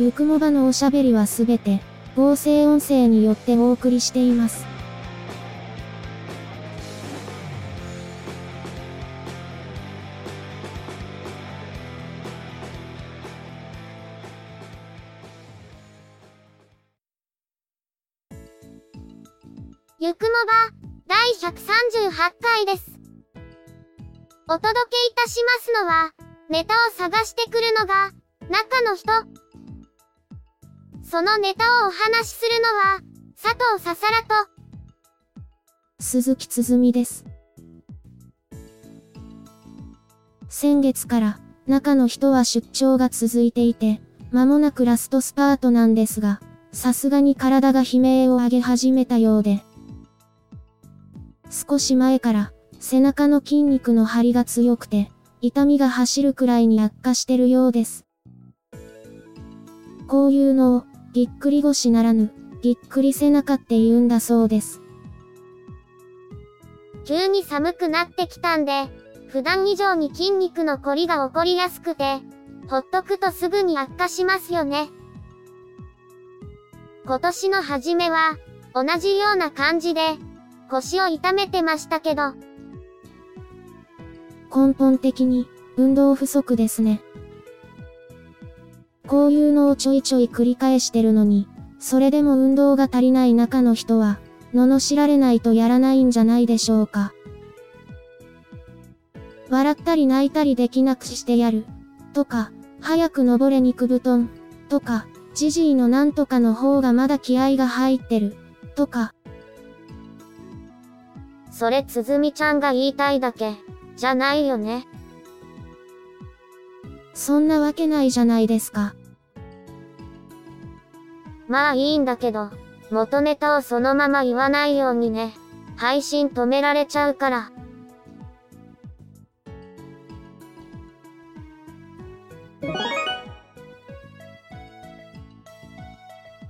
ゆくもばのおしゃべりはすべて、合成音声によってお送りしています。ゆくもば、第138回です。お届けいたしますのは、ネタを探してくるのが、中の人。そのネタをお話しするのは、佐藤ささらと、鈴木つづみです。先月から、中の人は出張が続いていて、間もなくラストスパートなんですが、さすがに体が悲鳴を上げ始めたようで、少し前から、背中の筋肉の張りが強くて、痛みが走るくらいに悪化してるようです。こういうのを、ぎっくり腰ならぬ、ぎっくり背中って言うんだそうです。急に寒くなってきたんで、普段以上に筋肉の凝りが起こりやすくて、ほっとくとすぐに悪化しますよね。今年の初めは、同じような感じで、腰を痛めてましたけど。根本的に、運動不足ですね。こういうのをちょいちょい繰り返してるのに、それでも運動が足りない中の人は、罵られないとやらないんじゃないでしょうか。笑ったり泣いたりできなくしてやる。とか、早く登れ肉布団。とか、じじいのなんとかの方がまだ気合が入ってる。とか、それつづみちゃんが言いたいだけ、じゃないよね。そんなわけないじゃないですか。まあいいんだけど、元ネタをそのまま言わないようにね。配信止められちゃうから。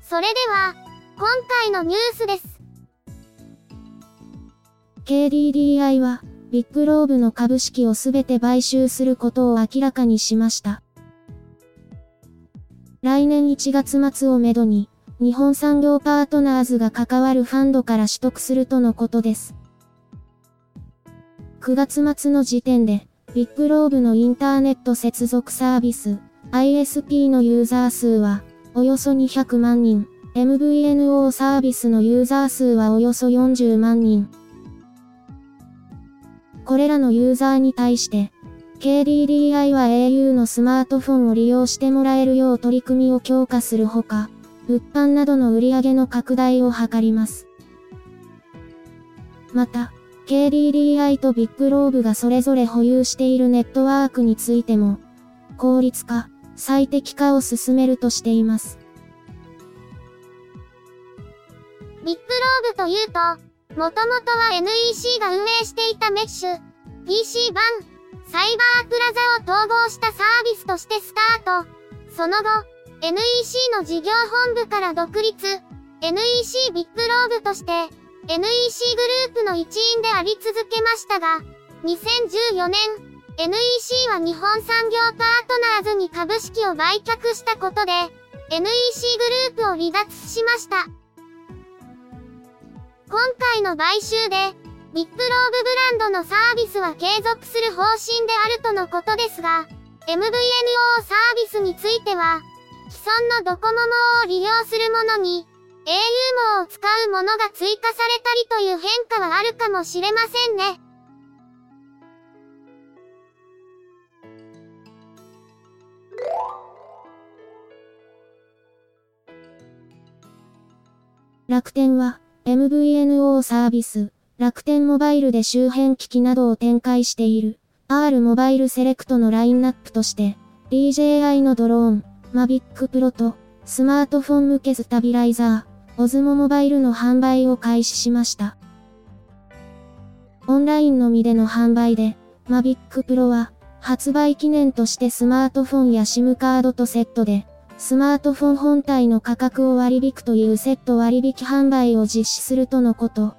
それでは、今回のニュースです。KDDI は、ビッグローブの株式をすべて買収することを明らかにしました。来年1月末をめどに、日本産業パートナーズが関わるファンドから取得するとのことです。9月末の時点で、ビッグローブのインターネット接続サービス、ISP のユーザー数は、およそ200万人、MVNO サービスのユーザー数はおよそ40万人。これらのユーザーに対して、KDDI は au のスマートフォンを利用してもらえるよう取り組みを強化するほか、物販などの売り上げの拡大を図ります。また、KDDI とビッグローブがそれぞれ保有しているネットワークについても、効率化、最適化を進めるとしています。ビッグローブというと、もともとは NEC が運営していたメッシュ、PC 版、サイバープラザを統合したサービスとしてスタート。その後、NEC の事業本部から独立、NEC ビッグローブとして、NEC グループの一員であり続けましたが、2014年、NEC は日本産業パートナーズに株式を売却したことで、NEC グループを離脱しました。今回の買収で、ビッグローブブランドのサービスは継続する方針であるとのことですが、MVNO サービスについては、既存のドコモ網を利用するものに、au 網を使うものが追加されたりという変化はあるかもしれませんね。楽天は、MVNO サービス、楽天モバイルで周辺機器などを展開している、R モバイルセレクトのラインナップとして、DJI のドローン、Mavic Pro と、スマートフォン向けスタビライザー、オズモモバイルの販売を開始しました。オンラインのみでの販売で、Mavic Pro は、発売記念としてスマートフォンや SIM カードとセットで、スマートフォン本体の価格を割引というセット割引販売を実施するとのこと。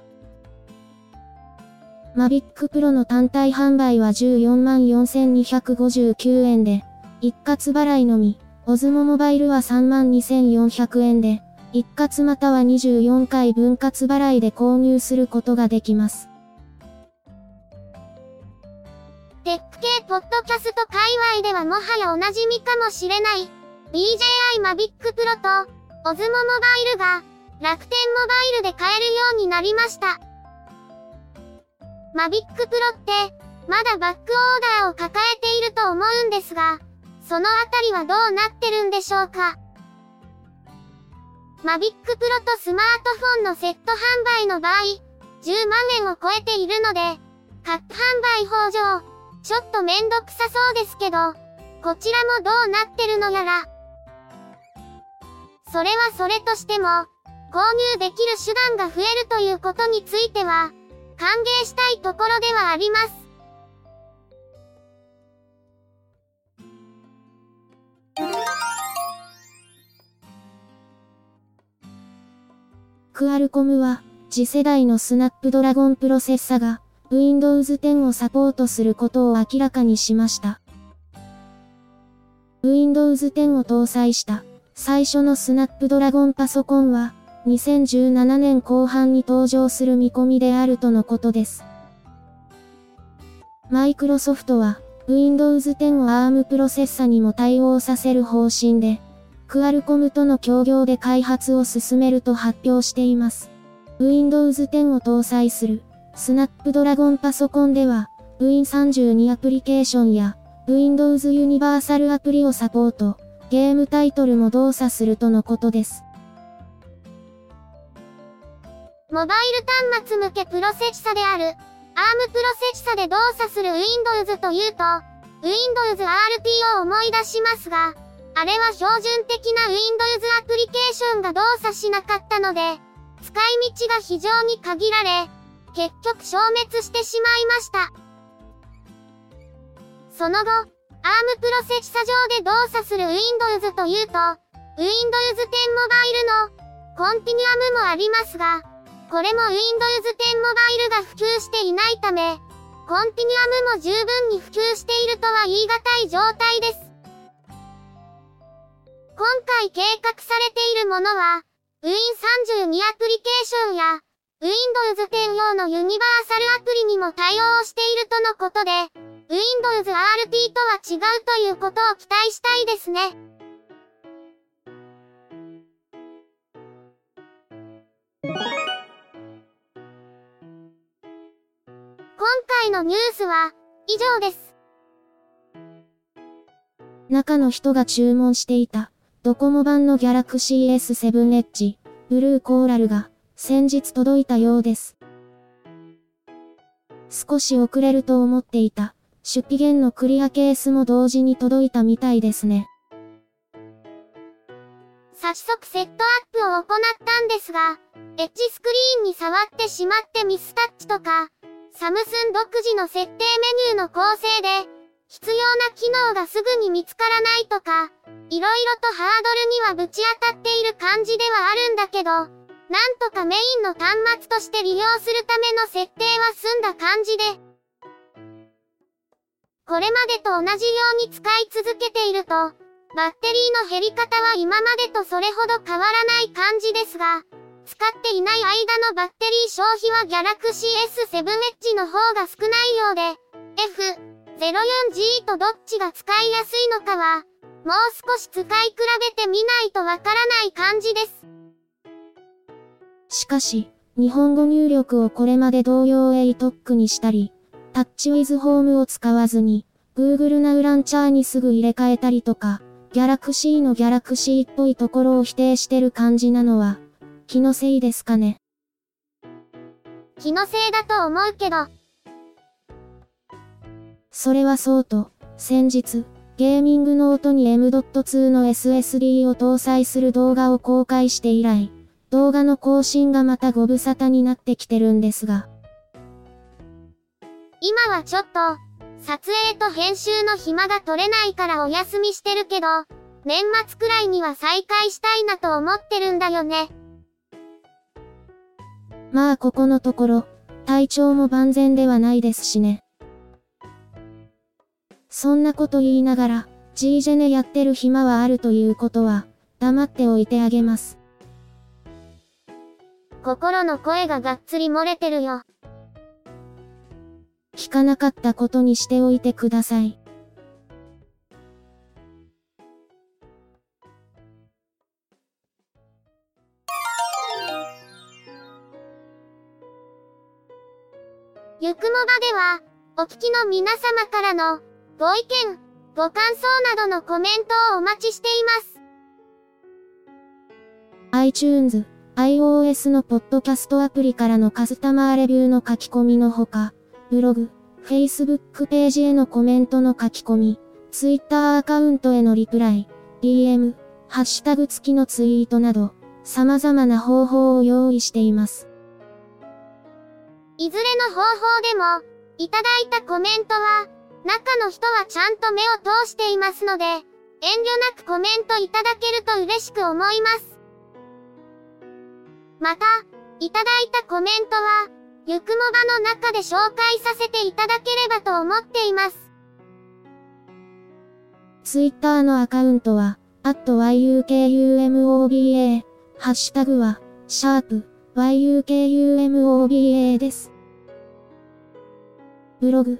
Mavic Pro の単体販売は144259円で、一括払いのみ、オズモモバイルは32,400円で、一括または24回分割払いで購入することができます。テック系ポッドキャスト界隈ではもはやおなじみかもしれない BJI Mavic Pro と OSMO モバイルが楽天モバイルで買えるようになりました。Mavic Pro ってまだバックオーダーを抱えていると思うんですが、そのあたりはどうなってるんでしょうか？Mavic Pro とスマートフォンのセット販売の場合、10万円を超えているので、各販売法上、ちょっとめんどくさそうですけど、こちらもどうなってるのやら。それはそれとしても、購入できる手段が増えるということについては、歓迎したいところではあります。クアルコムは、次世代のスナップドラゴンプロセッサが、Windows 10をサポートすることを明らかにしました。Windows 10を搭載した最初のスナップドラゴンパソコンは2017年後半に登場する見込みであるとのことです。マイクロソフトは Windows 10を ARM プロセッサにも対応させる方針で、クアルコムとの協業で開発を進めると発表しています。Windows 10を搭載するスナップドラゴンパソコンでは、Win32 アプリケーションや、Windows ユニバーサルアプリをサポート、ゲームタイトルも動作するとのことです。モバイル端末向けプロセッサである、ARM プロセッサで動作する Windows というと、Windows RT を思い出しますが、あれは標準的な Windows アプリケーションが動作しなかったので、使い道が非常に限られ、結局消滅してしまいました。その後、ARM プロセッサ上で動作する Windows というと、Windows 10モバイルのコンティニアムもありますが、これも Windows 10モバイルが普及していないため、コンティニアムも十分に普及しているとは言い難い状態です。今回計画されているものは、Win32 アプリケーションや、Windows 10用のユニバーサルアプリにも対応しているとのことで、Windows RT とは違うということを期待したいですね。今回のニュースは以上です。中の人が注文していたドコモ版の Galaxy S7 Edge ブルーコーラルが先日届いたようです。少し遅れると思っていた。出費源のクリアケースも同時に届いたみたいですね。早速セットアップを行ったんですが、エッジスクリーンに触ってしまってミスタッチとか、サムスン独自の設定メニューの構成で、必要な機能がすぐに見つからないとか、いろいろとハードルにはぶち当たっている感じではあるんだけど、なんとかメインの端末として利用するための設定は済んだ感じで、これまでと同じように使い続けていると、バッテリーの減り方は今までとそれほど変わらない感じですが、使っていない間のバッテリー消費は Galaxy S7 Edge の方が少ないようで、F F04G とどっちが使いやすいのかは、もう少し使い比べてみないとわからない感じです。しかし、日本語入力をこれまで同様 A トックにしたり、タッチウィズホームを使わずに、Google ナウランチャーにすぐ入れ替えたりとか、Galaxy の Galaxy っぽいところを否定してる感じなのは、気のせいですかね。気のせいだと思うけど。それはそうと、先日、ゲーミングノートに M.2 の SSD を搭載する動画を公開して以来、動画の更新がまたご無沙汰になってきてるんですが。今はちょっと、撮影と編集の暇が取れないからお休みしてるけど、年末くらいには再開したいなと思ってるんだよね。まあここのところ、体調も万全ではないですしね。そんなこと言いながら、G ジェネやってる暇はあるということは、黙っておいてあげます。心の声ががっつり漏れてるよ。聞かなかったことにしておいてください。ゆくもばでは、お聞きの皆様からの、ご意見、ご感想などのコメントをお待ちしています。iTunes、iOS のポッドキャストアプリからのカスタマーレビューの書き込みのほか、ブログ、Facebook ページへのコメントの書き込み、Twitter アカウントへのリプライ、DM、ハッシュタグ付きのツイートなど、様々な方法を用意しています。いずれの方法でも、いただいたコメントは、中の人はちゃんと目を通していますので、遠慮なくコメントいただけると嬉しく思います。また、いただいたコメントは、ゆくもばの中で紹介させていただければと思っています。ツイッターのアカウントは、yukumoba、ハッシュタグは、シャープ、yukumoba です。ブログ、